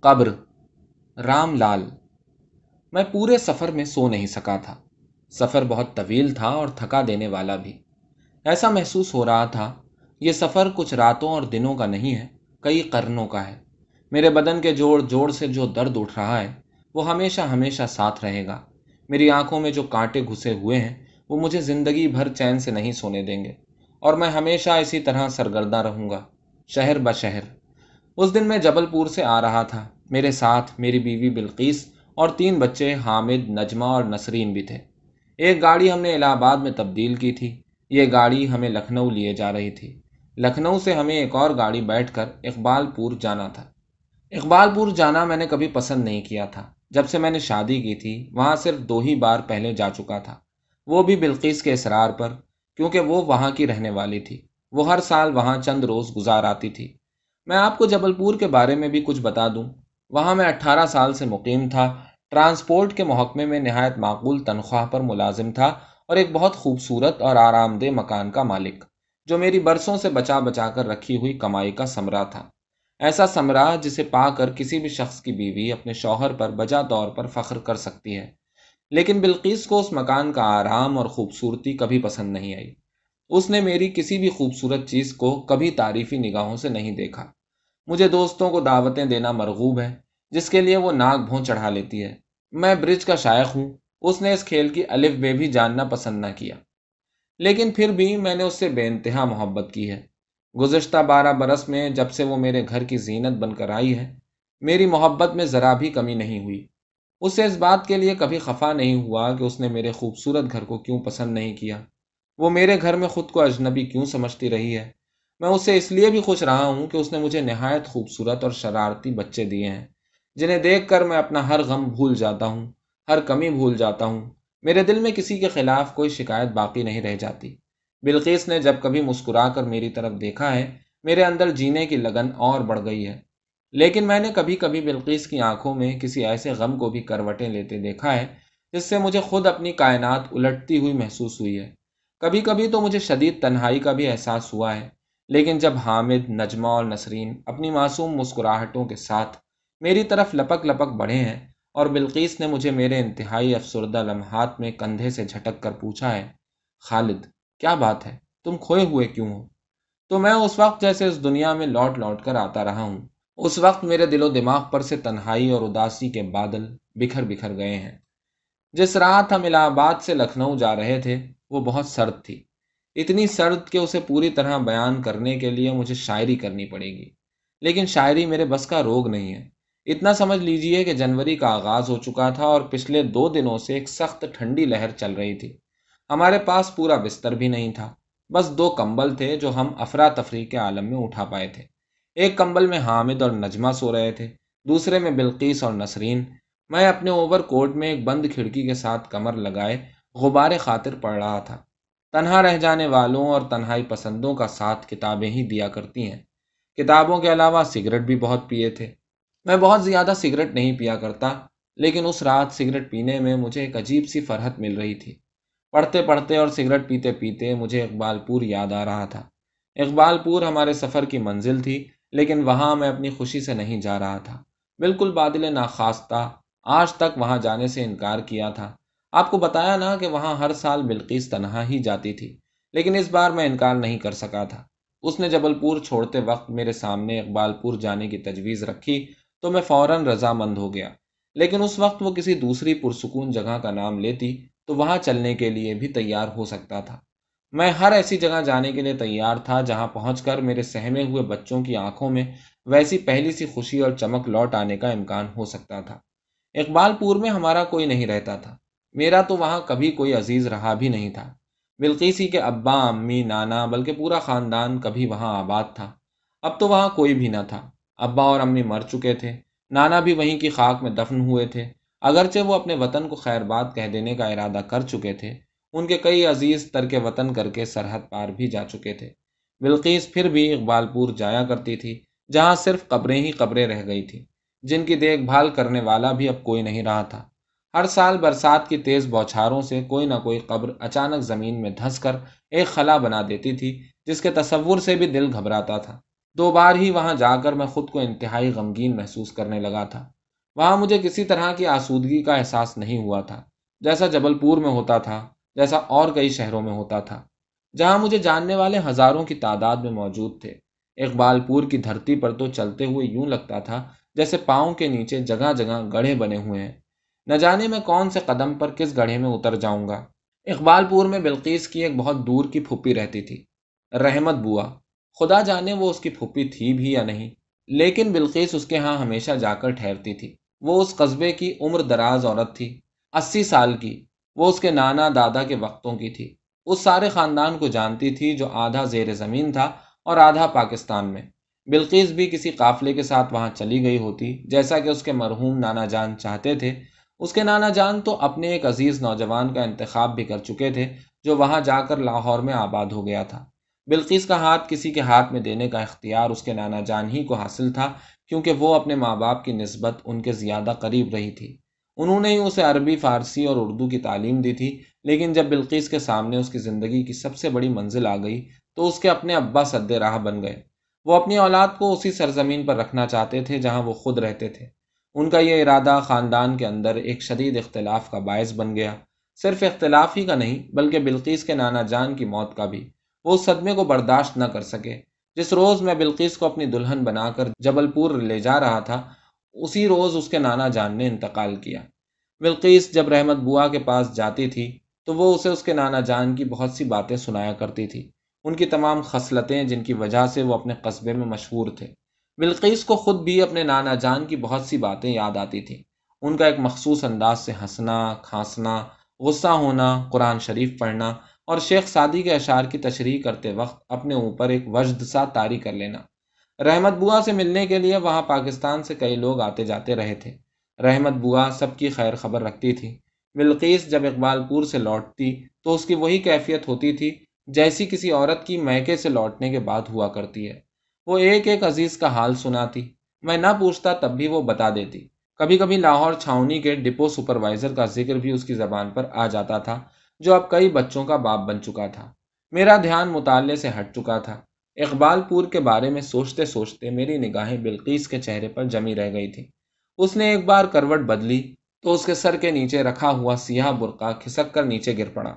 قبر، رام لال۔ میں پورے سفر میں سو نہیں سکا تھا۔ سفر بہت طویل تھا اور تھکا دینے والا بھی۔ ایسا محسوس ہو رہا تھا، یہ سفر کچھ راتوں اور دنوں کا نہیں ہے، کئی قرنوں کا ہے۔ میرے بدن کے جوڑ جوڑ سے جو درد اٹھ رہا ہے، وہ ہمیشہ ہمیشہ ساتھ رہے گا۔ میری آنکھوں میں جو کانٹے گھسے ہوئے ہیں، وہ مجھے زندگی بھر چین سے نہیں سونے دیں گے۔ اور میں ہمیشہ اسی طرح سرگردہ رہوں گا، شہر بشہر اس دن میں جبل پور سے آ رہا تھا۔ میرے ساتھ میری بیوی بلقیس اور تین بچے حامد، نجمہ اور نسرین بھی تھے۔ ایک گاڑی ہم نے الہ آباد میں تبدیل کی تھی۔ یہ گاڑی ہمیں لکھنؤ لیے جا رہی تھی۔ لکھنؤ سے ہمیں ایک اور گاڑی بیٹھ کر اقبال پور جانا تھا۔ اقبال پور جانا میں نے کبھی پسند نہیں کیا تھا۔ جب سے میں نے شادی کی تھی، وہاں صرف دو ہی بار پہلے جا چکا تھا۔ وہ بھی بلقیس کے اصرار پر، کیونکہ وہ وہاں کی رہنے والی تھی۔ وہ ہر سال وہاں چند روز گزار آتی تھی۔ میں آپ کو جبل پور کے بارے میں بھی کچھ بتا دوں۔ وہاں میں اٹھارہ سال سے مقیم تھا۔ ٹرانسپورٹ کے محکمے میں نہایت معقول تنخواہ پر ملازم تھا اور ایک بہت خوبصورت اور آرام دہ مکان کا مالک، جو میری برسوں سے بچا بچا کر رکھی ہوئی کمائی کا سمرا تھا۔ ایسا سمرا جسے پا کر کسی بھی شخص کی بیوی اپنے شوہر پر بجا طور پر فخر کر سکتی ہے۔ لیکن بلقیس کو اس مکان کا آرام اور خوبصورتی کبھی پسند نہیں آئی۔ اس نے میری کسی بھی خوبصورت چیز کو کبھی تعریفی نگاہوں سے نہیں دیکھا۔ مجھے دوستوں کو دعوتیں دینا مرغوب ہے، جس کے لیے وہ ناک بھون چڑھا لیتی ہے۔ میں برج کا شائق ہوں۔ اس نے اس کھیل کی الف بے بھی جاننا پسند نہ کیا۔ لیکن پھر بھی میں نے اس سے بے انتہا محبت کی ہے۔ گزشتہ بارہ برس میں جب سے وہ میرے گھر کی زینت بن کر آئی ہے، میری محبت میں ذرا بھی کمی نہیں ہوئی۔ اس سے اس بات کے لیے کبھی خفا نہیں ہوا کہ اس نے میرے خوبصورت گھر کو کیوں پسند نہیں کیا۔ وہ میرے گھر میں خود کو اجنبی کیوں سمجھتی رہی ہے؟ میں اس سے اس لیے بھی خوش رہا ہوں کہ اس نے مجھے نہایت خوبصورت اور شرارتی بچے دیے ہیں، جنہیں دیکھ کر میں اپنا ہر غم بھول جاتا ہوں، ہر کمی بھول جاتا ہوں۔ میرے دل میں کسی کے خلاف کوئی شکایت باقی نہیں رہ جاتی۔ بلقیس نے جب کبھی مسکرا کر میری طرف دیکھا ہے، میرے اندر جینے کی لگن اور بڑھ گئی ہے۔ لیکن میں نے کبھی کبھی بلقیس کی آنکھوں میں کسی ایسے غم کو بھی کروٹیں لیتے دیکھا ہے، جس سے مجھے خود اپنی کائنات الٹتی ہوئی محسوس ہوئی ہے۔ کبھی کبھی تو مجھے شدید تنہائی کا بھی احساس ہوا ہے۔ لیکن جب حامد، نجمہ اور نسرین اپنی معصوم مسکراہٹوں کے ساتھ میری طرف لپک لپک بڑھے ہیں اور بلقیس نے مجھے میرے انتہائی افسردہ لمحات میں کندھے سے جھٹک کر پوچھا ہے، خالد، کیا بات ہے؟ تم کھوئے ہوئے کیوں ہو؟ تو میں اس وقت جیسے اس دنیا میں لوٹ لوٹ کر آتا رہا ہوں۔ اس وقت میرے دل و دماغ پر سے تنہائی اور اداسی کے بادل بکھر بکھر گئے ہیں۔ جس رات ہم الہ آباد سے لکھنؤ جا رہے تھے، وہ بہت سرد تھی۔ اتنی سرد کہ اسے پوری طرح بیان کرنے کے لیے مجھے شاعری کرنی پڑے گی۔ لیکن شاعری میرے بس کا روگ نہیں ہے۔ اتنا سمجھ لیجیے کہ جنوری کا آغاز ہو چکا تھا اور پچھلے دو دنوں سے ایک سخت ٹھنڈی لہر چل رہی تھی۔ ہمارے پاس پورا بستر بھی نہیں تھا۔ بس دو کمبل تھے جو ہم افراتفری کے عالم میں اٹھا پائے تھے۔ ایک کمبل میں حامد اور نجمہ سو رہے تھے۔ دوسرے میں بلقیس اور نسرین۔ میں اپنے اوور کوٹ میں ایک بند کھڑکی کے ساتھ کمر لگائے غبار خاطر پڑ رہا تھا۔ تنہا رہ جانے والوں اور تنہائی پسندوں کا ساتھ کتابیں ہی دیا کرتی ہیں۔ کتابوں کے علاوہ سگریٹ بھی بہت پیے تھے۔ میں بہت زیادہ سگریٹ نہیں پیا کرتا، لیکن اس رات سگریٹ پینے میں مجھے ایک عجیب سی فرحت مل رہی تھی۔ پڑھتے پڑھتے اور سگریٹ پیتے پیتے مجھے اقبال پور یاد آ رہا تھا۔ اقبال پور ہمارے سفر کی منزل تھی، لیکن وہاں میں اپنی خوشی سے نہیں جا رہا تھا۔ بالکل بادل ناخواستہ، آج تک وہاں جانے سے انکار کیا تھا۔ آپ کو بتایا نا کہ وہاں ہر سال بلقیس تنہا ہی جاتی تھی، لیکن اس بار میں انکار نہیں کر سکا تھا۔ اس نے جبل پور چھوڑتے وقت میرے سامنے اقبال پور جانے کی تجویز رکھی تو میں فوراً رضامند ہو گیا۔ لیکن اس وقت وہ کسی دوسری پرسکون جگہ کا نام لیتی تو وہاں چلنے کے لیے بھی تیار ہو سکتا تھا۔ میں ہر ایسی جگہ جانے کے لیے تیار تھا جہاں پہنچ کر میرے سہمے ہوئے بچوں کی آنکھوں میں ویسی پہلی سی خوشی اور چمک لوٹ آنے کا امکان ہو سکتا تھا۔ اقبال پور میں ہمارا کوئی نہیں رہتا تھا۔ میرا تو وہاں کبھی کوئی عزیز رہا بھی نہیں تھا۔ بلقیسی کے ابا، امی، نانا، بلکہ پورا خاندان کبھی وہاں آباد تھا۔ اب تو وہاں کوئی بھی نہ تھا۔ ابا اور امی مر چکے تھے۔ نانا بھی وہیں کی خاک میں دفن ہوئے تھے۔ اگرچہ وہ اپنے وطن کو خیر بات کہہ دینے کا ارادہ کر چکے تھے، ان کے کئی عزیز ترک وطن کر کے سرحد پار بھی جا چکے تھے۔ بلقیس پھر بھی اقبال پور جایا کرتی تھی، جہاں صرف قبریں ہی قبریں رہ گئی تھیں۔ جن کی دیکھ بھال کرنے والا بھی اب کوئی نہیں رہا تھا۔ ہر سال برسات کی تیز بوچھاروں سے کوئی نہ کوئی قبر اچانک زمین میں دھنس کر ایک خلا بنا دیتی تھی، جس کے تصور سے بھی دل گھبراتا تھا۔ دو بار ہی وہاں جا کر میں خود کو انتہائی غمگین محسوس کرنے لگا تھا۔ وہاں مجھے کسی طرح کی آسودگی کا احساس نہیں ہوا تھا، جیسا جبل پور میں ہوتا تھا، جیسا اور کئی شہروں میں ہوتا تھا، جہاں مجھے جاننے والے ہزاروں کی تعداد میں موجود تھے۔ اقبال پور کی دھرتی پر تو چلتے ہوئے یوں لگتا تھا جیسے پاؤں کے نیچے جگہ جگہ گڑھے بنے ہوئے ہیں۔ نہ جانے میں کون سے قدم پر کس گڑھے میں اتر جاؤں گا۔ اقبال پور میں بلقیس کی ایک بہت دور کی پھپھی رہتی تھی۔ رحمت بوا۔ خدا جانے وہ اس کی پھپھی تھی بھی یا نہیں۔ لیکن بلقیس اس کے ہاں ہمیشہ جا کر ٹھہرتی تھی۔ وہ اس قصبے کی عمر دراز عورت تھی۔ اسی سال کی۔ وہ اس کے نانا دادا کے وقتوں کی تھی۔ اس سارے خاندان کو جانتی تھی جو آدھا زیر زمین تھا اور آدھا پاکستان میں۔ بلقیس بھی کسی قافلے کے ساتھ وہاں چلی گئی ہوتی، جیسا کہ اس کے مرحوم نانا جان چاہتے تھے۔ اس کے نانا جان تو اپنے ایک عزیز نوجوان کا انتخاب بھی کر چکے تھے، جو وہاں جا کر لاہور میں آباد ہو گیا تھا۔ بلقیس کا ہاتھ کسی کے ہاتھ میں دینے کا اختیار اس کے نانا جان ہی کو حاصل تھا، کیونکہ وہ اپنے ماں باپ کی نسبت ان کے زیادہ قریب رہی تھی۔ انہوں نے ہی اسے عربی، فارسی اور اردو کی تعلیم دی تھی، لیکن جب بلقیس کے سامنے اس کی زندگی کی سب سے بڑی منزل آ گئی، تو اس کے اپنے ابا سد راہ بن گئے۔ وہ اپنی اولاد کو اسی سرزمین پر رکھنا چاہتے تھے جہاں وہ خود رہتے تھے۔ ان کا یہ ارادہ خاندان کے اندر ایک شدید اختلاف کا باعث بن گیا۔ صرف اختلاف ہی کا نہیں، بلکہ بلقیس کے نانا جان کی موت کا بھی۔ وہ اس صدمے کو برداشت نہ کر سکے۔ جس روز میں بلقیس کو اپنی دلہن بنا کر جبل پور لے جا رہا تھا، اسی روز اس کے نانا جان نے انتقال کیا۔ بلقیس جب رحمت بوا کے پاس جاتی تھی، تو وہ اسے اس کے نانا جان کی بہت سی باتیں سنایا کرتی تھی۔ ان کی تمام خصلتیں جن کی وجہ سے وہ اپنے قصبے میں مشہور تھے۔ بلقیس کو خود بھی اپنے نانا جان کی بہت سی باتیں یاد آتی تھیں۔ ان کا ایک مخصوص انداز سے ہنسنا، کھانسنا، غصہ ہونا، قرآن شریف پڑھنا اور شیخ سعدی کے اشعار کی تشریح کرتے وقت اپنے اوپر ایک وجد سا طاری کر لینا۔ رحمت بوا سے ملنے کے لیے وہاں پاکستان سے کئی لوگ آتے جاتے رہے تھے۔ رحمت بوا سب کی خیر خبر رکھتی تھی۔ بلقیس جب اقبال پور سے لوٹتی تو اس کی وہی کیفیت ہوتی تھی جیسی کسی عورت کی میکے سے لوٹنے کے بعد ہوا کرتی ہے۔ وہ ایک ایک عزیز کا حال سناتی۔ میں نہ پوچھتا تب بھی وہ بتا دیتی۔ کبھی کبھی لاہور چھاونی کے ڈپو سپروائزر کا ذکر بھی اس کی زبان پر آ جاتا تھا، جو اب کئی بچوں کا باپ بن چکا تھا۔ میرا دھیان مطالعے سے ہٹ چکا تھا۔ اقبال پور کے بارے میں سوچتے سوچتے میری نگاہیں بلقیس کے چہرے پر جمی رہ گئی تھی اس نے ایک بار کروٹ بدلی تو اس کے سر کے نیچے رکھا ہوا سیاہ برقع کھسک کر نیچے گر پڑا۔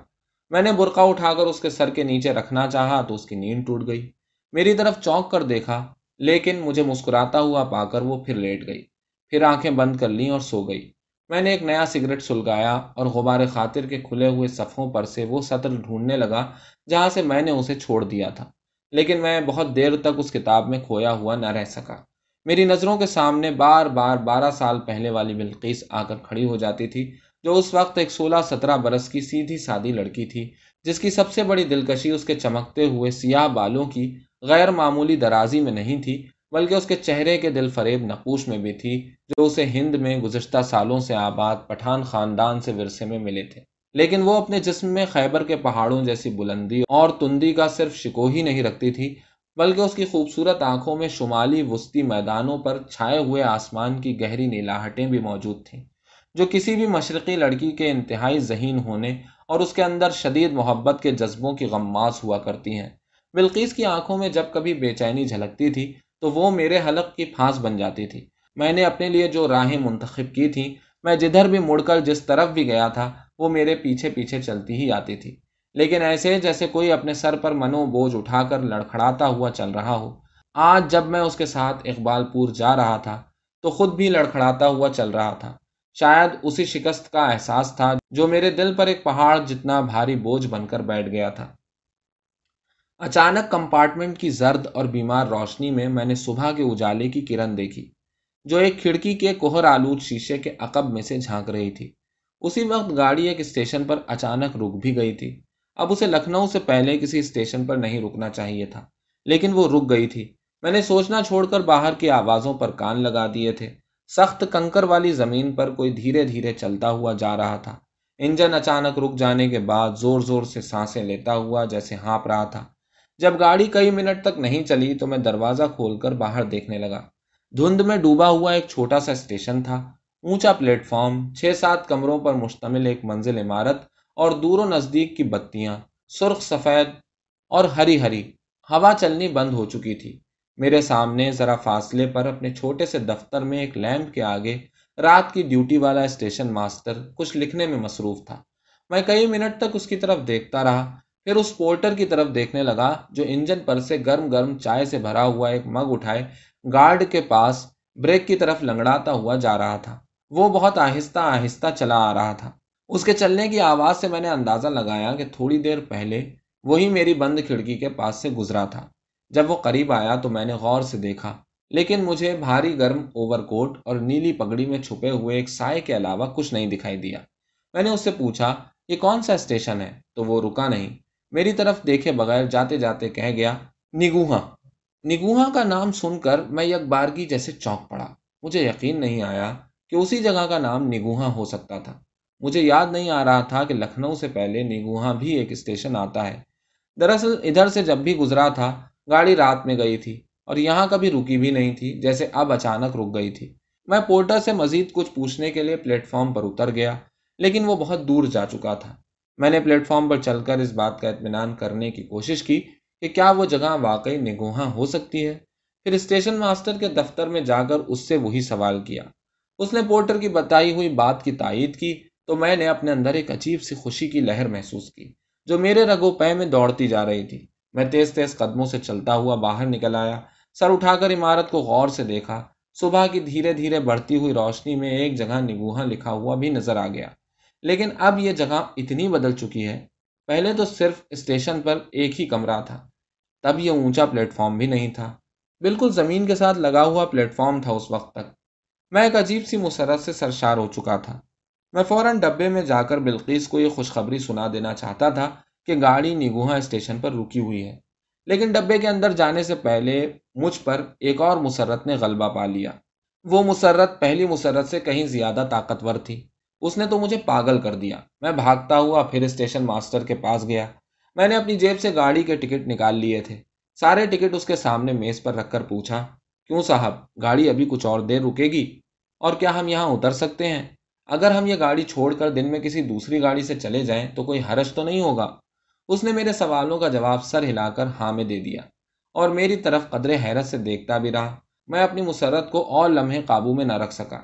میں نے برقع اٹھا کر اس کے سر کے نیچے رکھنا چاہا تو اس کی نیند ٹوٹ گئی۔ میری طرف چونک کر دیکھا، لیکن مجھے مسکراتا ہوا پا کر وہ پھر لیٹ گئی۔ پھر آنکھیں بند کر لیں اور سو گئی۔ میں نے ایک نیا سگریٹ سلگایا اور غبار خاطر کے کھلے ہوئے صفوں پر سے وہ سطر ڈھونڈنے لگا جہاں سے میں نے اسے چھوڑ دیا تھا۔ لیکن میں بہت دیر تک اس کتاب میں کھویا ہوا نہ رہ سکا۔ میری نظروں کے سامنے بار بار بارہ سال پہلے والی بلقیس آ کر کھڑی ہو جاتی تھی، جو اس وقت ایک سولہ سترہ برس کی سیدھی سادی لڑکی تھی، جس کی سب سے بڑی دلکشی اس کے چمکتے ہوئے سیاہ بالوں کی غیر معمولی درازی میں نہیں تھی، بلکہ اس کے چہرے کے دل فریب نقوش میں بھی تھی، جو اسے ہند میں گزشتہ سالوں سے آباد پٹھان خاندان سے ورثے میں ملے تھے۔ لیکن وہ اپنے جسم میں خیبر کے پہاڑوں جیسی بلندی اور تندی کا صرف شکو ہی نہیں رکھتی تھی، بلکہ اس کی خوبصورت آنکھوں میں شمالی وسطی میدانوں پر چھائے ہوئے آسمان کی گہری نیلاہٹیں بھی موجود تھیں، جو کسی بھی مشرقی لڑکی کے انتہائی ذہین ہونے اور اس کے اندر شدید محبت کے جذبوں کی غماز ہوا کرتی ہیں۔ بلقیس کی آنکھوں میں جب کبھی بے چینی جھلکتی تھی تو وہ میرے حلق کی پھانس بن جاتی تھی۔ میں نے اپنے لیے جو راہیں منتخب کی تھیں، میں جدھر بھی مڑ کر جس طرف بھی گیا تھا، وہ میرے پیچھے پیچھے چلتی ہی آتی تھی۔ لیکن ایسے جیسے کوئی اپنے سر پر منو بوجھ اٹھا کر لڑکھڑاتا ہوا چل رہا ہو، آج جب میں اس کے ساتھ اقبال پور جا رہا تھا، تو خود بھی لڑکھڑاتا ہوا چل رہا تھا۔ شاید اسی شکست کا احساس تھا جو میرے دل پر ایک پہاڑ جتنا بھاری بوجھ بن کر بیٹھ گیا تھا۔ اچانک کمپارٹمنٹ کی زرد اور بیمار روشنی میں میں نے صبح کے اجالے کی کرن دیکھی، جو ایک کھڑکی کے کوہر آلود شیشے کے عقب میں سے جھانک رہی تھی۔ اسی وقت گاڑی ایک اسٹیشن پر اچانک رک بھی گئی تھی۔ اب اسے لکھنؤ سے پہلے کسی اسٹیشن پر نہیں رکنا چاہیے تھا، لیکن وہ رک گئی تھی۔ میں نے سوچنا چھوڑ کر باہر کی آوازوں پر کان لگا دیے تھے۔ سخت کنکر والی زمین پر کوئی دھیرے دھیرے چلتا ہوا جا رہا تھا۔ انجن اچانک رک جانے کے بعد زور زور سے سانسیں لیتا ہوا جیسے ہانپ رہا تھا۔ جب گاڑی کئی منٹ تک نہیں چلی تو میں دروازہ کھول کر باہر دیکھنے لگا۔ دھند میں ڈوبا ہوا ایک چھوٹا سا اسٹیشن تھا۔ اونچا پلیٹ فارم، چھ سات کمروں پر مشتمل ایک منزل عمارت اور دور و نزدیک کی بتیاں، سرخ، سفید اور ہری ہری۔ ہوا چلنی بند ہو چکی تھی۔ میرے سامنے ذرا فاصلے پر اپنے چھوٹے سے دفتر میں ایک لیمپ کے آگے رات کی ڈیوٹی والا اسٹیشن ماسٹر کچھ لکھنے میں مصروف تھا۔ میں کئی منٹ تک اس کی طرف دیکھتا رہا۔ پھر اس پورٹر کی طرف دیکھنے لگا، جو انجن پر سے گرم گرم چائے سے بھرا ہوا ایک مگ اٹھائے، گارڈ کے پاس بریک کی طرف لنگڑاتا ہوا جا رہا تھا۔ وہ بہت آہستہ آہستہ چلا آ رہا تھا۔ اس کے چلنے کی آواز سے میں نے اندازہ لگایا کہ تھوڑی دیر پہلے وہی میری بند کھڑکی کے پاس سے گزرا تھا۔ جب وہ قریب آیا تو میں نے غور سے دیکھا، لیکن مجھے بھاری گرم اوور کوٹ اور نیلی پگڑی میں چھپے ہوئے ایک سائے کے علاوہ کچھ نہیں دکھائی دیا۔ میں نے اس سے پوچھا، یہ کون سا اسٹیشن ہے؟ تو وہ رکا نہیں۔ میری طرف دیکھے بغیر جاتے جاتے کہہ گیا نگوہا نگوہا کا نام سن کر میں یک بارگی جیسے چونک پڑا۔ مجھے یقین نہیں آیا کہ اسی جگہ کا نام نگوہا ہو سکتا تھا۔ مجھے یاد نہیں آ رہا تھا کہ لکھنؤ سے پہلے نگوہا بھی ایک اسٹیشن آتا ہے۔ دراصل ادھر سے جب بھی گزرا تھا، گاڑی رات میں گئی تھی اور یہاں کبھی رکی بھی نہیں تھی، جیسے اب اچانک رک گئی تھی۔ میں پورٹر سے مزید کچھ پوچھنے کے لیے پلیٹ فارم پر اتر گیا، لیکن وہ بہت دور جا چکا تھا۔ میں نے پلیٹ فارم پر چل کر اس بات کا اطمینان کرنے کی کوشش کی کہ کیا وہ جگہ واقعی نگوہاں ہو سکتی ہے؟ پھر اسٹیشن ماسٹر کے دفتر میں جا کر اس سے وہی سوال کیا۔ اس نے پورٹر کی بتائی ہوئی بات کی تائید کی تو میں نے اپنے اندر ایک عجیب سی خوشی کی لہر محسوس کی جو میرے رگو پے میں دوڑتی جا رہی تھی۔ میں تیز تیز قدموں سے چلتا ہوا باہر نکل آیا، سر اٹھا کر عمارت کو غور سے دیکھا۔ صبح کی دھیرے دھیرے بڑھتی ہوئی روشنی میں ایک جگہ نگوہا لکھا ہوا بھی نظر آ گیا۔ لیکن اب یہ جگہ اتنی بدل چکی ہے۔ پہلے تو صرف اسٹیشن پر ایک ہی کمرہ تھا۔ تب یہ اونچا پلیٹ فارم بھی نہیں تھا۔ بالکل زمین کے ساتھ لگا ہوا پلیٹ فارم تھا اس وقت تک۔ میں ایک عجیب سی مسرت سے سرشار ہو چکا تھا۔ میں فوراً ڈبے میں جا کر بلقیس کو یہ خوشخبری سنا دینا چاہتا تھا کہ گاڑی نگوہا اسٹیشن پر رکی ہوئی ہے۔ لیکن ڈبے کے اندر جانے سے پہلے مجھ پر ایک اور مسرت نے غلبہ پا لیا۔ وہ مسرت پہلی مسرت سے کہیں زیادہ طاقتور تھی۔ اس نے تو مجھے پاگل کر دیا۔ میں بھاگتا ہوا پھر اسٹیشن ماسٹر کے پاس گیا۔ میں نے اپنی جیب سے گاڑی کے ٹکٹ نکال لیے تھے۔ سارے ٹکٹ اس کے سامنے میز پر رکھ کر پوچھا، کیوں صاحب، گاڑی ابھی کچھ اور دیر رکے گی؟ اور کیا ہم یہاں اتر سکتے ہیں؟ اگر ہم یہ گاڑی چھوڑ کر دن میں کسی دوسری گاڑی سے چلے جائیں تو کوئی حرج تو نہیں ہوگا اس نے میرے سوالوں کا جواب سر ہلا کر ہاں میں دے دیا۔ اور میری طرف قدر حیرت سے دیکھتا بھی رہا۔ میں اپنی مسرت کو اور لمحے قابو میں نہ رکھ سکا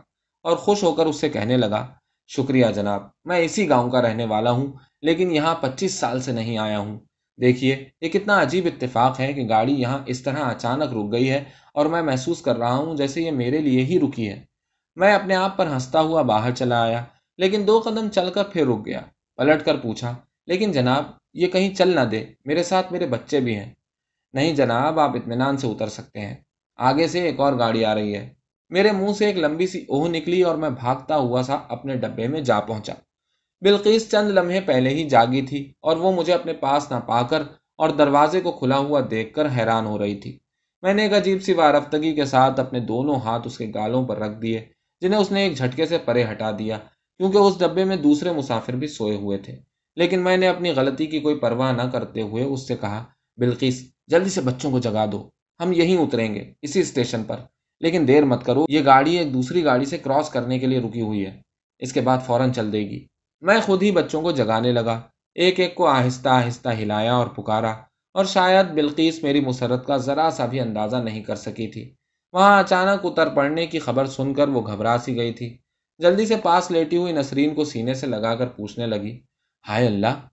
اور خوش ہو کر اس سے کہنے لگا شکریہ جناب، میں اسی گاؤں کا رہنے والا ہوں، لیکن یہاں پچیس سال سے نہیں آیا ہوں۔ دیکھیے، یہ کتنا عجیب اتفاق ہے کہ گاڑی یہاں اس طرح اچانک رک گئی ہے اور میں محسوس کر رہا ہوں جیسے یہ میرے لیے ہی رکی ہے۔ میں اپنے آپ پر ہنستا ہوا باہر چلا آیا، لیکن دو قدم چل کر پھر رک گیا۔ پلٹ کر پوچھا، لیکن جناب، یہ کہیں چل نہ دے، میرے ساتھ میرے بچے بھی ہیں۔ نہیں جناب، آپ اطمینان سے اتر سکتے ہیں۔ آگے سے ایک اور گاڑی آ رہی ہے۔ میرے منہ سے ایک لمبی سی اوہ نکلی اور میں بھاگتا ہوا سا اپنے ڈبے میں جا پہنچا۔ بلقیس چند لمحے پہلے ہی جاگی تھی اور وہ مجھے اپنے پاس نہ پا کر اور دروازے کو کھلا ہوا دیکھ کر حیران ہو رہی تھی۔ میں نے ایک عجیب سی وارفتگی کے ساتھ اپنے دونوں ہاتھ اس کے گالوں پر رکھ دیے، جنہیں اس نے ایک جھٹکے سے پرے ہٹا دیا، کیونکہ اس ڈبے میں دوسرے مسافر بھی سوئے ہوئے تھے۔ لیکن میں نے اپنی غلطی کی کوئی پرواہ نہ کرتے ہوئے اس سے کہا، بلقیس، جلدی سے بچوں کو جگا دو، ہم یہیں اتریں گے، اسی اسٹیشن پر۔ لیکن دیر مت کرو، یہ گاڑی ایک دوسری گاڑی سے کراس کرنے کے لیے رکی ہوئی ہے۔ اس کے بعد فوراً چل دے گی۔ میں خود ہی بچوں کو جگانے لگا۔ ایک ایک کو آہستہ آہستہ ہلایا اور پکارا۔ اور شاید بلقیس میری مسرت کا ذرا سا بھی اندازہ نہیں کر سکی تھی۔ وہاں اچانک اتر پڑنے کی خبر سن کر وہ گھبرا سی گئی تھی۔ جلدی سے پاس لیٹی ہوئی نسرین کو سینے سے لگا کر پوچھنے لگی، ہائے اللہ،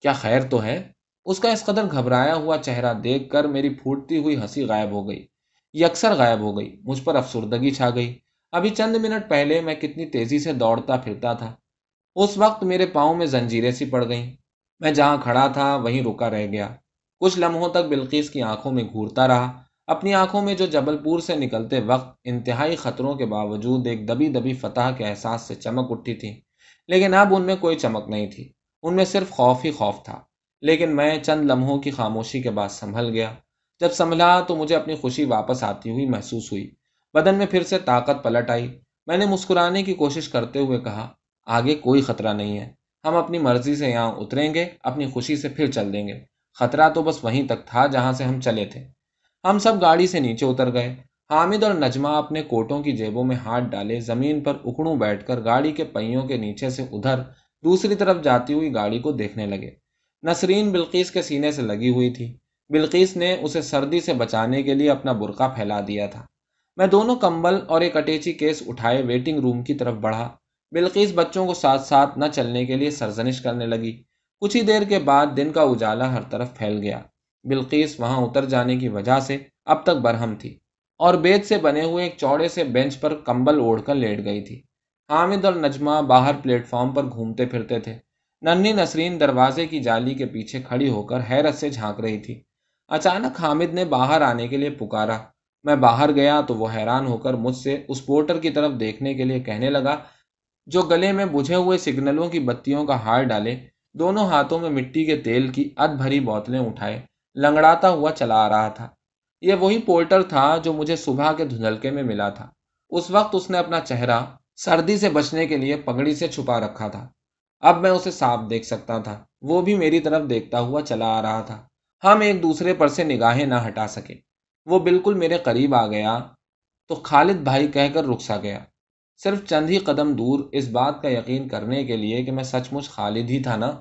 کیا خیر تو ہے؟ اس کا اس قدر گھبرایا ہوا چہرہ دیکھ کر میری پھوٹتی ہوئی ہنسی غائب ہو گئی۔ یہ اکثر غائب ہو گئی، مجھ پر افسردگی چھا گئی۔ ابھی چند منٹ پہلے میں کتنی تیزی سے دوڑتا پھرتا تھا۔ اس وقت میرے پاؤں میں زنجیریں سی پڑ گئیں۔ میں جہاں کھڑا تھا، وہیں رکا رہ گیا۔ کچھ لمحوں تک بلقیس کی آنکھوں میں گھورتا رہا۔ اپنی آنکھوں میں جو جبل پور سے نکلتے وقت انتہائی خطروں کے باوجود ایک دبی دبی فتح کے احساس سے چمک اٹھی تھی۔ لیکن اب ان میں کوئی چمک نہیں تھی۔ ان میں صرف خوف ہی خوف تھا۔ لیکن میں چند لمحوں کی خاموشی کے بعد سنبھل گیا۔ جب سنبھلا تو مجھے اپنی خوشی واپس آتی ہوئی محسوس ہوئی۔ بدن میں پھر سے طاقت پلٹ آئی۔ میں نے مسکرانے کی کوشش کرتے ہوئے کہا، آگے کوئی خطرہ نہیں ہے۔ ہم اپنی مرضی سے یہاں اتریں گے، اپنی خوشی سے پھر چل دیں گے۔ خطرہ تو بس وہیں تک تھا جہاں سے ہم چلے تھے۔ ہم سب گاڑی سے نیچے اتر گئے۔ حامد اور نجمہ اپنے کوٹوں کی جیبوں میں ہاتھ ڈالے زمین پر اکڑوں بیٹھ کر گاڑی کے پہیوں کے نیچے سے ادھر دوسری طرف جاتی ہوئی گاڑی کو دیکھنے لگے۔ نسرین بلقیس کے سینے سے لگی ہوئی تھی۔ بلقیس نے اسے سردی سے بچانے کے لیے اپنا برقع پھیلا دیا تھا۔ میں دونوں کمبل اور ایک اٹیچی کیس اٹھائے ویٹنگ روم کی طرف بڑھا۔ بلقیس بچوں کو ساتھ ساتھ نہ چلنے کے لیے سرزنش کرنے لگی۔ کچھ ہی دیر کے بعد دن کا اجالا ہر طرف پھیل گیا۔ بلقیس وہاں اتر جانے کی وجہ سے اب تک برہم تھی اور بیت سے بنے ہوئے ایک چوڑے سے بینچ پر کمبل اوڑھ کر لیٹ گئی تھی۔ حامد اور نجمہ باہر پلیٹ فارم پر گھومتے پھرتے تھے۔ ننھی نسرین دروازے کی جالی کے پیچھے کھڑی ہو کر حیرت سے جھانک رہی تھی۔ اچانک حامد نے باہر آنے کے لیے پکارا۔ میں باہر گیا تو وہ حیران ہو کر مجھ سے اس پورٹر کی طرف دیکھنے کے لیے کہنے لگا، جو گلے میں بجھے ہوئے سگنلوں کی بتیوں کا ہار ڈالے، دونوں ہاتھوں میں مٹی کے تیل کی اد بھری بوتلیں اٹھائے، لنگڑاتا ہوا چلا آ رہا تھا۔ یہ وہی پورٹر تھا جو مجھے صبح کے دھندلکے میں ملا تھا۔ اس وقت اس نے اپنا چہرہ سردی سے بچنے کے لیے پگڑی سے چھپا رکھا تھا۔ اب میں اسے صاف دیکھ سکتا تھا۔ وہ بھی میری طرف دیکھتا ہوا چلا آ رہا تھا۔ ہم ایک دوسرے پر سے نگاہیں نہ ہٹا سکے۔ وہ بالکل میرے قریب آ گیا تو خالد بھائی کہہ کر رک سا گیا۔ صرف چند ہی قدم دور اس بات کا یقین کرنے کے لیے کہ میں سچ مچ خالد ہی تھا نا۔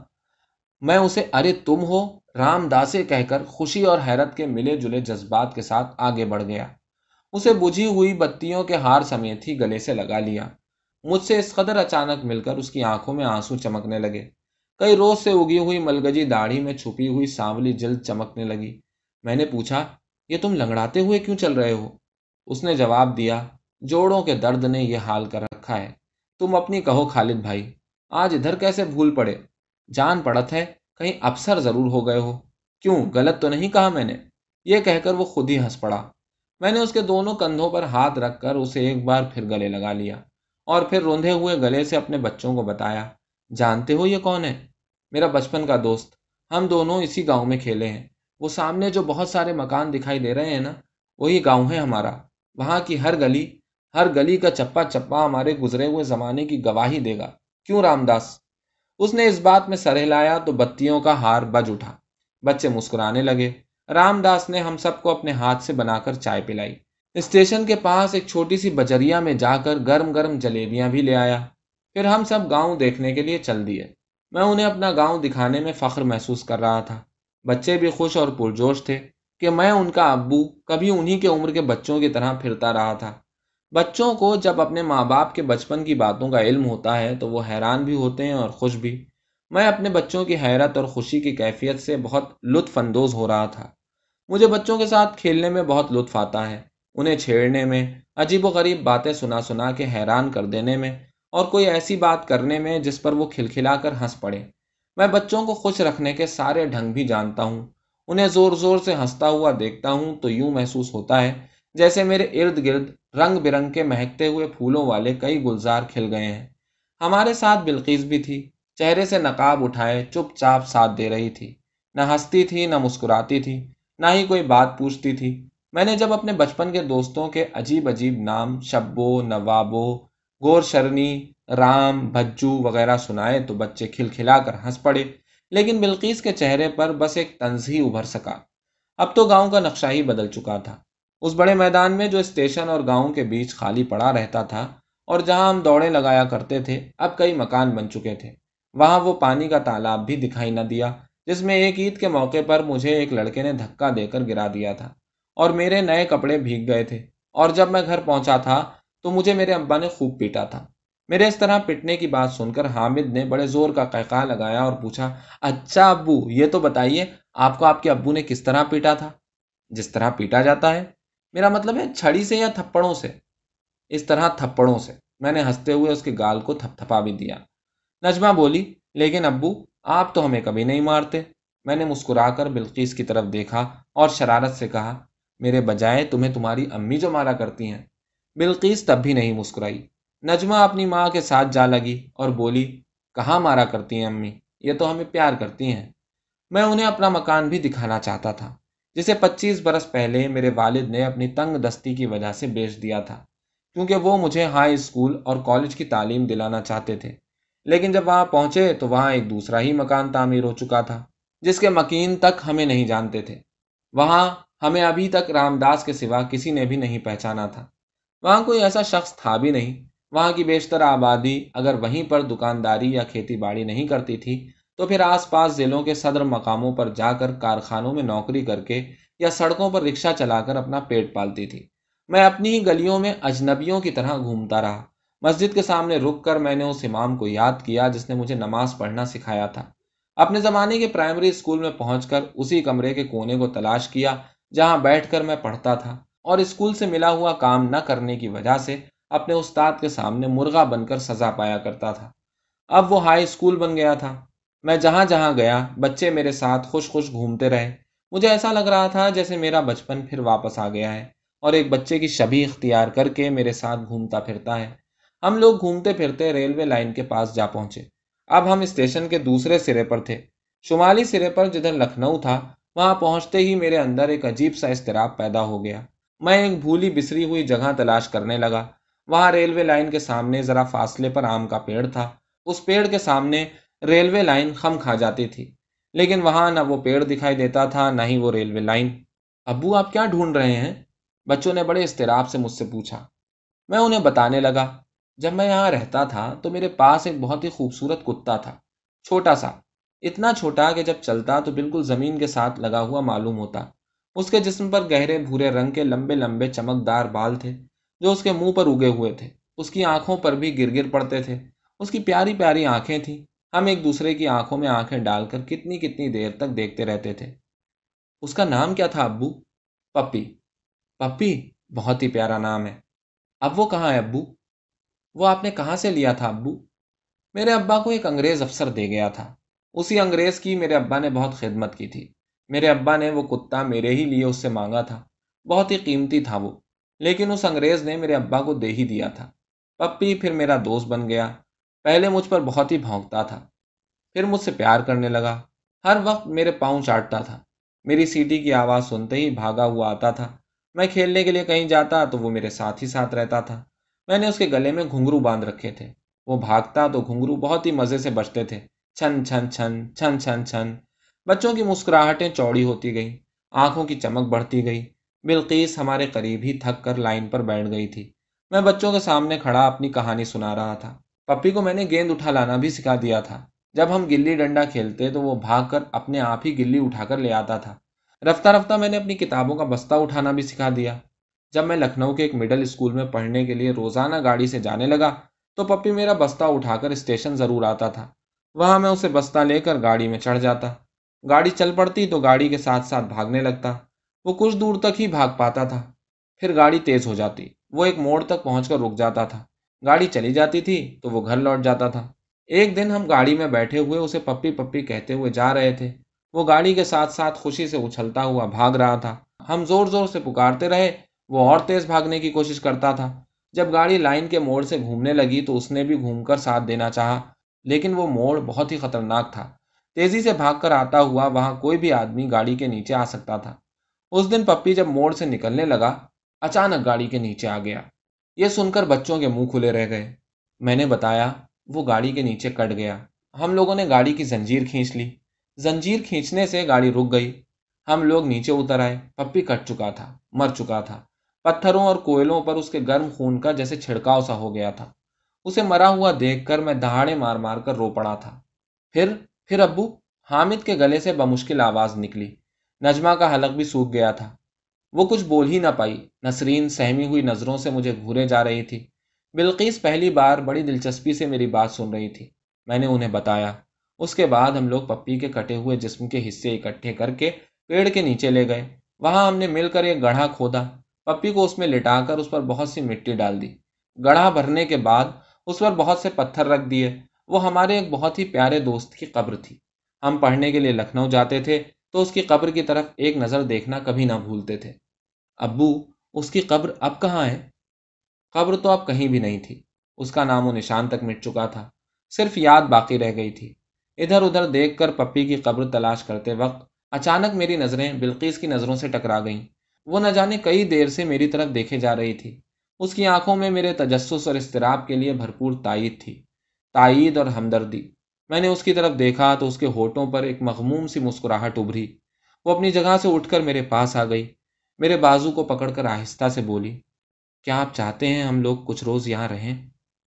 میں اسے ارے تم ہو، رام داسے کہہ کر خوشی اور حیرت کے ملے جلے جذبات کے ساتھ آگے بڑھ گیا۔ اسے بجھی ہوئی بتیوں کے ہار سمیت ہی گلے سے لگا لیا۔ مجھ سے اس قدر اچانک مل کر اس کی آنکھوں میں آنسو چمکنے لگے۔ کئی روز سے اگی ہوئی ملگجی داڑھی میں چھپی ہوئی سانولی جلد چمکنے لگی۔ میں نے پوچھا، یہ تم لنگڑاتے ہوئے کیوں چل رہے ہو؟ اس نے جواب دیا، جوڑوں کے درد نے یہ حال کر رکھا ہے۔ تم اپنی کہو خالد بھائی، آج ادھر کیسے بھول پڑے؟ جان پڑت ہے، کہیں افسر ضرور ہو گئے ہو۔ کیوں؟ غلط تو نہیں کہا میں نے۔ یہ کہہ کر وہ خود ہی ہنس پڑا۔ میں نے اس کے دونوں کندھوں پر ہاتھ رکھ کر اسے ایک بار پھر گلے لگا لیا اور پھر روندے ہوئے گلے سے اپنے بچوں کو بتایا۔ جانتے ہو یہ کون ہے؟ میرا بچپن کا دوست۔ ہم دونوں اسی گاؤں میں کھیلے ہیں۔ وہ سامنے جو بہت سارے مکان دکھائی دے رہے ہیں نا، وہی گاؤں ہے ہمارا۔ وہاں کی ہر گلی ہر گلی کا چپا چپا ہمارے گزرے ہوئے زمانے کی گواہی دے گا۔ کیوں رام داس اس نے اس بات میں سر ہلایا تو بتیوں کا ہار بج اٹھا۔ بچے مسکرانے لگے۔ رام داس نے ہم سب کو اپنے ہاتھ سے بنا کر چائے پلائی۔ اسٹیشن کے پاس ایک چھوٹی سی بجریا میں جا کر گرم گرم جلیبیاں بھی لے آیا۔ پھر ہم سب گاؤں دیکھنے کے لیے چل دیے۔ میں انہیں اپنا گاؤں دکھانے میں فخر محسوس کر رہا تھا۔ بچے بھی خوش اور پرجوش تھے کہ میں ان کا ابو کبھی انہی کے عمر کے بچوں کی طرح پھرتا رہا تھا۔ بچوں کو جب اپنے ماں باپ کے بچپن کی باتوں کا علم ہوتا ہے تو وہ حیران بھی ہوتے ہیں اور خوش بھی۔ میں اپنے بچوں کی حیرت اور خوشی کی کیفیت سے بہت لطف اندوز ہو رہا تھا۔ مجھے بچوں کے ساتھ کھیلنے میں بہت لطف آتا ہے۔ انہیں چھیڑنے میں، عجیب و غریب باتیں سنا سنا کے حیران کر دینے میں اور کوئی ایسی بات کرنے میں جس پر وہ کھلکھلا کر ہنس پڑے۔ میں بچوں کو خوش رکھنے کے سارے ڈھنگ بھی جانتا ہوں۔ انہیں زور زور سے ہنستا ہوا دیکھتا ہوں تو یوں محسوس ہوتا ہے جیسے میرے ارد گرد رنگ برنگ کے مہکتے ہوئے پھولوں والے کئی گلزار کھل گئے ہیں۔ ہمارے ساتھ بلقیس بھی تھی۔ چہرے سے نقاب اٹھائے چپ چاپ ساتھ دے رہی تھی۔ نہ ہنستی تھی، نہ مسکراتی تھی، نہ ہی کوئی بات پوچھتی تھی۔ میں نے جب اپنے بچپن کے دوستوں کے عجیب عجیب نام شبو، نوابو گور شرنی رام، بھجو وغیرہ سنائے تو بچے کھل کھلا کر ہنس پڑے، لیکن بلقیس کے چہرے پر بس ایک طنز ہی ابھر سکا۔ اب تو گاؤں کا نقشہ ہی بدل چکا تھا۔ اس بڑے میدان میں جو اسٹیشن اور گاؤں کے بیچ خالی پڑا رہتا تھا اور جہاں ہم دوڑے لگایا کرتے تھے، اب کئی مکان بن چکے تھے۔ وہاں وہ پانی کا تالاب بھی دکھائی نہ دیا، جس میں ایک عید کے موقع پر مجھے ایک لڑکے نے دھکا دے کر گرا دیا تھا اور میرے نئے کپڑے بھیگ گئے تھے۔ اور جب میں گھر پہنچا تھا تو مجھے میرے ابا نے خوب پیٹا تھا۔ میرے اس طرح پٹنے کی بات سن کر حامد نے بڑے زور کا قہقہ لگایا اور پوچھا اچھا ابو، یہ تو بتائیے، آپ کو آپ کے ابو نے کس طرح پیٹا تھا؟ جس طرح پیٹا جاتا ہے۔ میرا مطلب ہے چھڑی سے یا تھپڑوں سے؟ اس طرح تھپڑوں سے۔ میں نے ہنستے ہوئے اس کے گال کو تھپ تھپا بھی دیا۔ نجمہ بولی، لیکن ابو، آپ تو ہمیں کبھی نہیں مارتے۔ میں نے مسکرا کر بلقیس کی طرف دیکھا اور شرارت سے کہا، میرے بجائے تمہیں تمہاری امی جو مارا کرتی ہیں۔ بلقیس تب بھی نہیں مسکرائی۔ نجمہ اپنی ماں کے ساتھ جا لگی اور بولی، کہاں مارا کرتی ہیں امی؟ یہ تو ہمیں پیار کرتی ہیں۔ میں انہیں اپنا مکان بھی دکھانا چاہتا تھا، جسے پچیس برس پہلے میرے والد نے اپنی تنگ دستی کی وجہ سے بیچ دیا تھا، کیونکہ وہ مجھے ہائی اسکول اور کالج کی تعلیم دلانا چاہتے تھے۔ لیکن جب وہاں پہنچے تو وہاں ایک دوسرا ہی مکان تعمیر ہو چکا تھا، جس کے مکین تک ہمیں نہیں جانتے تھے۔ وہاں ہمیں ابھی تک رام داس کے سوا کسی نے بھی نہیں پہچانا تھا۔ وہاں کوئی ایسا شخص تھا بھی نہیں۔ وہاں کی بیشتر آبادی اگر وہیں پر دکانداری یا کھیتی باڑی نہیں کرتی تھی، تو پھر آس پاس ضلعوں کے صدر مقاموں پر جا کر کارخانوں میں نوکری کر کے یا سڑکوں پر رکشہ چلا کر اپنا پیٹ پالتی تھی۔ میں اپنی ہی گلیوں میں اجنبیوں کی طرح گھومتا رہا۔ مسجد کے سامنے رک کر میں نے اس امام کو یاد کیا جس نے مجھے نماز پڑھنا سکھایا تھا۔ اپنے زمانے کے پرائمری اسکول میں پہنچ کر اسی کمرے کے کونے کو تلاش کیا جہاں بیٹھ کر میں پڑھتا تھا۔ اور اسکول سے ملا ہوا کام نہ کرنے کی وجہ سے اپنے استاد کے سامنے مرغا بن کر سزا پایا کرتا تھا۔ اب وہ ہائی اسکول بن گیا تھا۔ میں جہاں جہاں گیا، بچے میرے ساتھ خوش خوش گھومتے رہے۔ مجھے ایسا لگ رہا تھا جیسے میرا بچپن پھر واپس آ گیا ہے اور ایک بچے کی شبی اختیار کر کے میرے ساتھ گھومتا پھرتا ہے۔ ہم لوگ گھومتے پھرتے ریلوے لائن کے پاس جا پہنچے۔ اب ہم اسٹیشن کے دوسرے سرے پر تھے۔ شمالی سرے پر جدھر لکھنؤ تھا، وہاں پہنچتے ہی میرے اندر ایک عجیب سا اضطراب پیدا ہو گیا۔ میں ایک بھولی بسری ہوئی جگہ تلاش کرنے لگا۔ وہاں ریلوے لائن کے سامنے ذرا فاصلے پر آم کا پیڑ تھا۔ اس پیڑ کے سامنے ریلوے لائن خم کھا جاتی تھی، لیکن وہاں نہ وہ پیڑ دکھائی دیتا تھا، نہ ہی وہ ریلوے لائن۔ ابو، آپ کیا ڈھونڈ رہے ہیں؟ بچوں نے بڑے اضطراب سے مجھ سے پوچھا۔ میں انہیں بتانے لگا، جب میں یہاں رہتا تھا تو میرے پاس ایک بہت ہی خوبصورت کتا تھا، چھوٹا سا۔ اتنا چھوٹا کہ جب چلتا تو بالکل زمین کے ساتھ لگا ہوا معلوم ہوتا۔ اس کے جسم پر گہرے بھورے رنگ کے لمبے لمبے چمکدار بال تھے جو اس کے منہ پر اگے ہوئے تھے۔ اس کی آنکھوں پر بھی گر گر پڑتے تھے۔ اس کی پیاری پیاری آنکھیں تھیں۔ ہم ایک دوسرے کی آنکھوں میں آنکھیں ڈال کر کتنی کتنی دیر تک دیکھتے رہتے تھے۔ اس کا نام کیا تھا ابو؟ پپی۔ پپی بہت ہی پیارا نام ہے۔ اب وہ کہاں ہے ابو؟ وہ آپ نے کہاں سے لیا تھا ابو؟ میرے ابا کو ایک انگریز افسر دے گیا تھا۔ اسی انگریز کی میرے ابا نے بہت خدمت کی تھی۔ میرے ابا نے وہ کتا میرے ہی لیے اس سے مانگا تھا۔ بہت ہی قیمتی تھا وہ، لیکن اس انگریز نے میرے ابا کو دے ہی دیا تھا۔ پپی پھر میرا دوست بن گیا۔ پہلے مجھ پر بہت ہی بھونکتا تھا۔ پھر مجھ سے پیار کرنے لگا۔ ہر وقت میرے پاؤں چاٹتا تھا۔ میری سیٹی کی آواز سنتے ہی بھاگا ہوا آتا تھا۔ میں کھیلنے کے لیے کہیں جاتا تو وہ میرے ساتھ ہی ساتھ رہتا تھا۔ میں نے اس کے گلے میں گھنگرو باندھ رکھے تھے۔ وہ بھاگتا تو گھنگرو بہت ہی مزے سے بچتے تھے۔ چھن چھن چھن چھن چھن چھن۔ بچوں کی مسکراہٹیں چوڑی ہوتی گئیں، آنکھوں کی چمک بڑھتی گئی۔ بلقیس ہمارے قریب ہی تھک کر لائن پر بیٹھ گئی تھی۔ میں بچوں کے سامنے کھڑا اپنی کہانی سنا رہا تھا۔ پپی کو میں نے گیند اٹھا لانا بھی سکھا دیا تھا۔ جب ہم گلی ڈنڈا کھیلتے تو وہ بھاگ کر اپنے آپ ہی گلی اٹھا کر لے آتا تھا۔ رفتہ رفتہ میں نے اپنی کتابوں کا بستہ اٹھانا بھی سکھا دیا۔ جب میں لکھنؤ کے ایک مڈل اسکول میں پڑھنے کے لیے روزانہ گاڑی سے جانے لگا تو پپی میرا بستہ اٹھا کر اسٹیشن ضرور آتا تھا۔ وہاں میں اسے بستہ لے کر گاڑی میں چڑھ جاتا۔ گاڑی چل پڑتی تو گاڑی کے ساتھ ساتھ بھاگنے لگتا۔ وہ کچھ دور تک ہی بھاگ پاتا تھا۔ پھر گاڑی تیز ہو جاتی۔ وہ ایک موڑ تک پہنچ کر رک جاتا تھا۔ گاڑی چلی جاتی تھی تو وہ گھر لوٹ جاتا تھا۔ ایک دن ہم گاڑی میں بیٹھے ہوئے اسے پپی پپی کہتے ہوئے جا رہے تھے۔ وہ گاڑی کے ساتھ ساتھ خوشی سے اچھلتا ہوا بھاگ رہا تھا۔ ہم زور زور سے پکارتے رہے۔ وہ اور تیز بھاگنے کی کوشش کرتا تھا۔ جب گاڑی لائن کے موڑ سے گھومنے لگی تو اس نے بھی گھوم کر ساتھ دینا چاہا۔ لیکن وہ موڑ بہت ہی خطرناک تھا۔ تیزی سے بھاگ کر آتا ہوا وہاں کوئی بھی آدمی گاڑی کے نیچے آ سکتا تھا۔ اس دن پپی جب موڑ سے نکلنے لگا، اچانک گاڑی کے نیچے آ گیا۔ یہ سن کر بچوں کے منہ کھلے رہ گئے۔ میں نے بتایا، وہ گاڑی کے نیچے کٹ گیا۔ ہم لوگوں نے گاڑی کی زنجیر کھینچ لی۔ زنجیر کھینچنے سے گاڑی رک گئی۔ ہم لوگ نیچے اتر آئے۔ پپی کٹ چکا تھا، مر چکا تھا۔ پتھروں اور کوئلوں پر اس کے گرم خون کا جیسے چھڑکاؤ سا ہو گیا تھا۔ اسے مرا ہوا دیکھ کر میں دہاڑے مار مار کر رو پڑا تھا۔ پھر پھر ابو حامد کے گلے سے بمشکل آواز نکلی۔ نجمہ کا حلق بھی سوکھ گیا تھا۔ وہ کچھ بول ہی نہ پائی۔ نسرین سہمی ہوئی نظروں سے مجھے گھورے جا رہی تھی۔ بلقیس پہلی بار بڑی دلچسپی سے میری بات سن رہی تھی۔ میں نے انہیں بتایا۔ اس کے بعد ہم لوگ پپی کے کٹے ہوئے جسم کے حصے اکٹھے کر کے پیڑ کے نیچے لے گئے۔ وہاں ہم نے مل کر ایک گڑھا کھودا۔ پپی کو اس میں لٹا کر اس پر بہت سی مٹی ڈال دی۔ گڑھا بھرنے کے بعد اس پر بہت سے پتھر رکھ دیے۔ وہ ہمارے ایک بہت ہی پیارے دوست کی قبر تھی۔ ہم پڑھنے کے لیے لکھنؤ جاتے تھے تو اس کی قبر کی طرف ایک نظر دیکھنا کبھی نہ بھولتے تھے۔ ابو، اس کی قبر اب کہاں ہے؟ قبر تو اب کہیں بھی نہیں تھی۔ اس کا نام و نشان تک مٹ چکا تھا۔ صرف یاد باقی رہ گئی تھی۔ ادھر ادھر دیکھ کر پپی کی قبر تلاش کرتے وقت اچانک میری نظریں بلقیس کی نظروں سے ٹکرا گئیں۔ وہ نہ جانے کئی دیر سے میری طرف دیکھے جا رہی تھی۔ اس کی آنکھوں میں میرے تجسس اور اضطراب کے لیے بھرپور تائید تھی۔ تائید اور ہمدردی۔ میں نے اس کی طرف دیکھا تو اس کے ہوٹوں پر ایک مغموم سی مسکراہٹ ابھری۔ وہ اپنی جگہ سے اٹھ کر میرے پاس آ گئی۔ میرے بازو کو پکڑ کر آہستہ سے بولی، کیا آپ چاہتے ہیں ہم لوگ کچھ روز یہاں رہیں؟